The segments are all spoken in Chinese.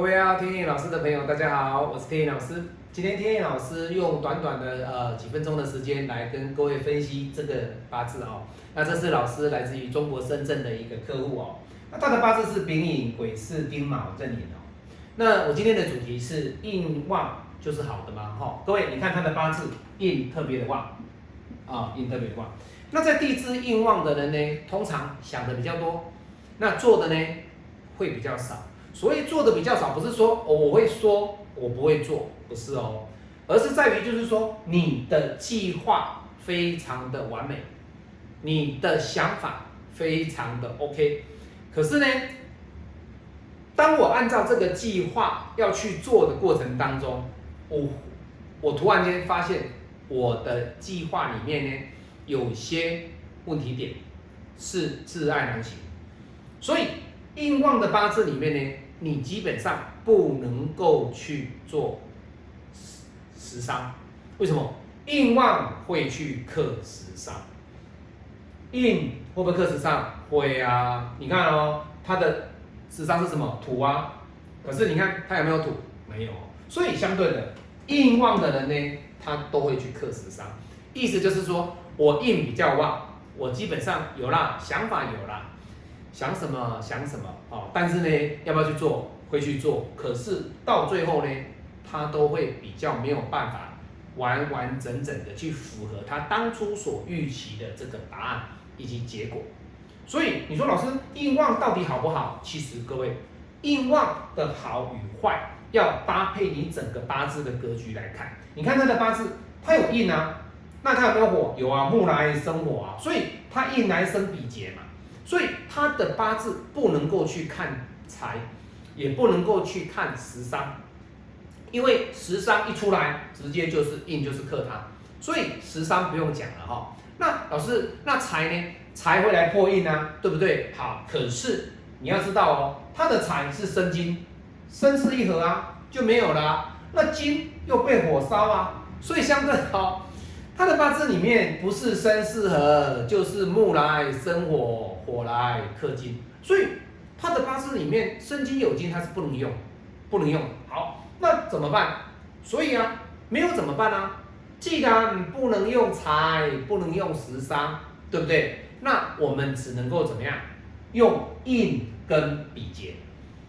各位啊，天意老师的朋友，大家好，我是天意老师。今天天意老师用短短的呃几分钟的时间来跟各位分析这个八字哦。那这是老师来自于中国深圳的一个客户哦。那他的八字是丙寅、癸巳、丁卯、壬寅哦。那我今天的主题是印旺就是好的嘛哈。各位你看他的八字印特别的旺啊，印特别旺。那在地支印旺的人呢，通常想的比较多，那做的呢会比较少。所以做的比较少，不是说我会说我不会做，不是哦，而是在于就是说你的计划非常的完美，你的想法非常的 OK，可是呢，当我按照这个计划要去做的过程当中，我我突然间发现我的计划里面呢有些问题点是挚爱难行，所以。印旺的八字里面呢，你基本上不能够去做食食伤，为什么？印旺会去克食伤，印会不会克食伤？会啊！你看哦，它的食伤是什么？土啊。可是你看它有没有土？没有。所以相对的，印旺的人呢，他都会去克食伤。意思就是说我印比较旺，我基本上有啦，想法有啦。想什么想什么哦，但是呢，要不要去做？会去做，可是到最后呢，他都会比较没有办法完完整整的去符合他当初所预期的这个答案以及结果。所以你说老师硬旺到底好不好？其实各位，硬旺的好与坏要搭配你整个八字的格局来看。你看他的八字，他有印啊，那他有没有火？有啊，木来生火啊，所以他印来生比劫嘛。所以他的八字不能够去看财，也不能够去看食伤，因为食伤一出来，直接就是印就是克他，所以食伤不用讲了哈。那老师，那财呢？财会来破印啊，对不对？好，可是你要知道哦，他的财是生金，生是一合啊，就没有了。那金又被火烧啊，所以相对好。他的八字里面不是生四合，就是木来生火，火来克金，所以他的八字里面生金有金，他是不能用，不能用。好，那怎么办？所以啊，没有怎么办呢？既然不能用财，不能用食伤，对不对？那我们只能够怎么样？用印跟比劫。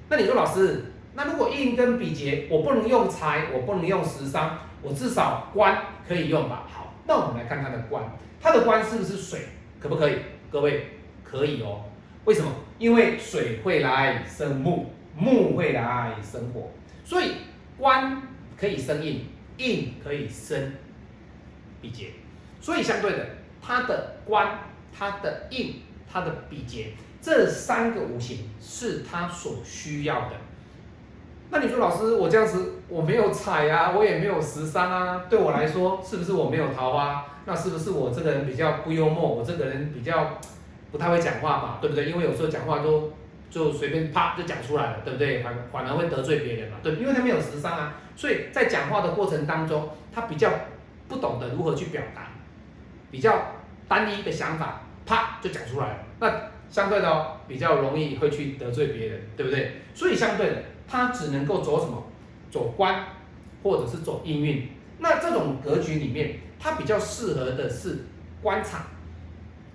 那你说老师，那如果印跟比劫，我不能用财，我不能用食伤，我至少官可以用吧？好。那我们来看它的官，它的官是不是水？可不可以？各位可以哦。为什么？因为水会来生木，木会来生火，所以官可以生印，印可以生比劫。所以相对的，它的官、它的印、它的比劫这三个五行是它所需要的。那你说老师，我这样子我没有财啊，我也没有十三啊，对我来说是不是我没有桃花？那是不是我这个人比较不幽默？我这个人比较不太会讲话嘛，对不对？因为有时候讲话都就随便啪就讲出来了，对不对？反反而会得罪别人嘛，对，因为他没有十三啊，所以在讲话的过程当中，他比较不懂得如何去表达，比较单一的想法啪就讲出来了，那相对的哦，比较容易会去得罪别人，对不对？所以相对的。他只能够走什么？走官，或者是走应运。那这种格局里面，他比较适合的是官场，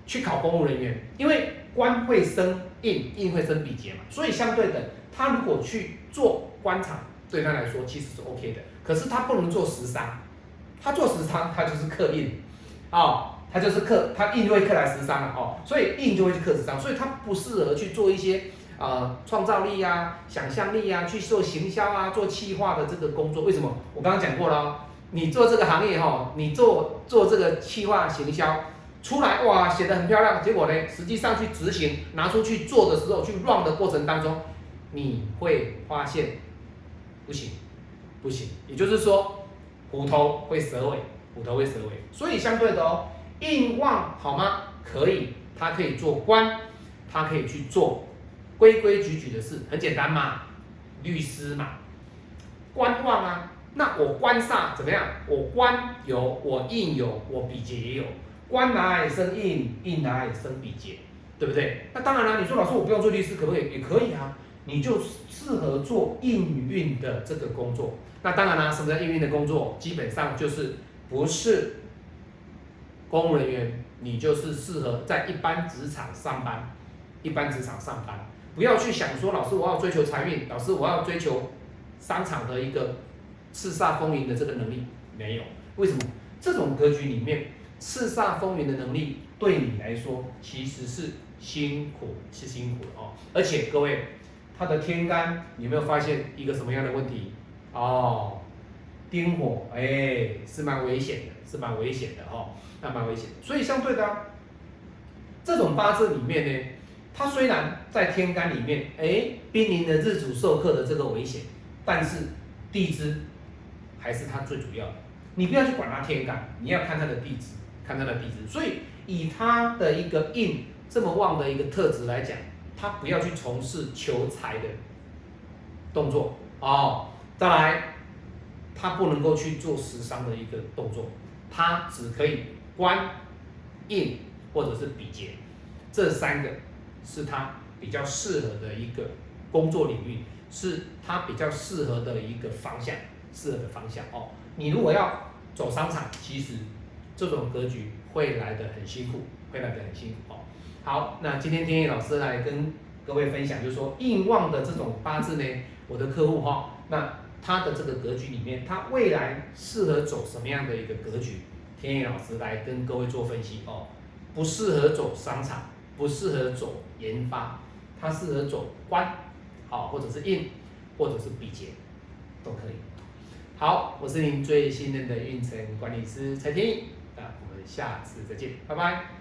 去考公务人员，因为官会生印，印会生比劫嘛。所以相对的，他如果去做官场，对他来说其实是 OK 的。可是他不能做食伤，他做食伤，他就是克印，哦，他就是克，他印就会克来十三了哦，所以印就会去克十三，所以他不适合去做一些。呃，创造力啊，想象力啊，去做行销啊，做企划的这个工作，为什么？我刚刚讲过了，哦你做这个行业哈，你做做这个企划行销出来哇，写的很漂亮，结果呢，实际上去执行拿出去做的时候，去 run 的过程当中，你会发现不行，不行，也就是说，虎头会蛇尾，虎头会蛇尾，所以相对的哦，硬旺好吗？可以，他可以做官，他可以去做。规规矩矩的事很简单嘛，律师嘛，官旺啊，那我官煞怎么样？我官有，我印有，我比劫也有，官来生印，印来生比劫，对不对？那当然了，你说老师我不用做律师可不可以？也可以啊，你就适合做应运的这个工作。那当然啦，什么叫应运的工作？基本上就是不是公务人员，你就是适合在一般职场上班。一般职场上班，不要去想说，老师我要追求财运，老师我要追求商场的一个叱咤风云的这个能力，没有。为什么？这种格局里面，叱咤风云的能力对你来说其实是辛苦，是辛苦的哦。而且各位，他的天干你有没有发现一个什么样的问题？哦，丁火，哎，是蛮危险的，是蛮危险的哦，那蛮危险。所以相对的，这种八字里面呢，它虽然在天干里面，哎，濒临的日主受克的这个危险，但是地支还是它最主要的。你不要去管它天干，你要看它的地支，看它的地支。所以以它的一个印这么旺的一个特质来讲，他不要去从事求财的动作哦。再来，他不能够去做食伤的一个动作，他只可以官、印或者是比劫，这三个是他比较适合的一个工作领域，是他比较适合的一个方向，适合的方向哦。你如果要走商场，其实这种格局会来得很辛苦，会来得很辛苦哦。好，那今天天意老师来跟各位分享，就是说印旺的这种八字呢，我的客户哈，那他的这个格局里面，他未来适合走什么样的一个格局？天意老师来跟各位做分析哦。不适合走商场，不适合走研发，他适合走官，好，或者是印，或者是比劫，都可以。好，我是您最信任的运程管理师蔡天意，那我们下次再见，拜拜。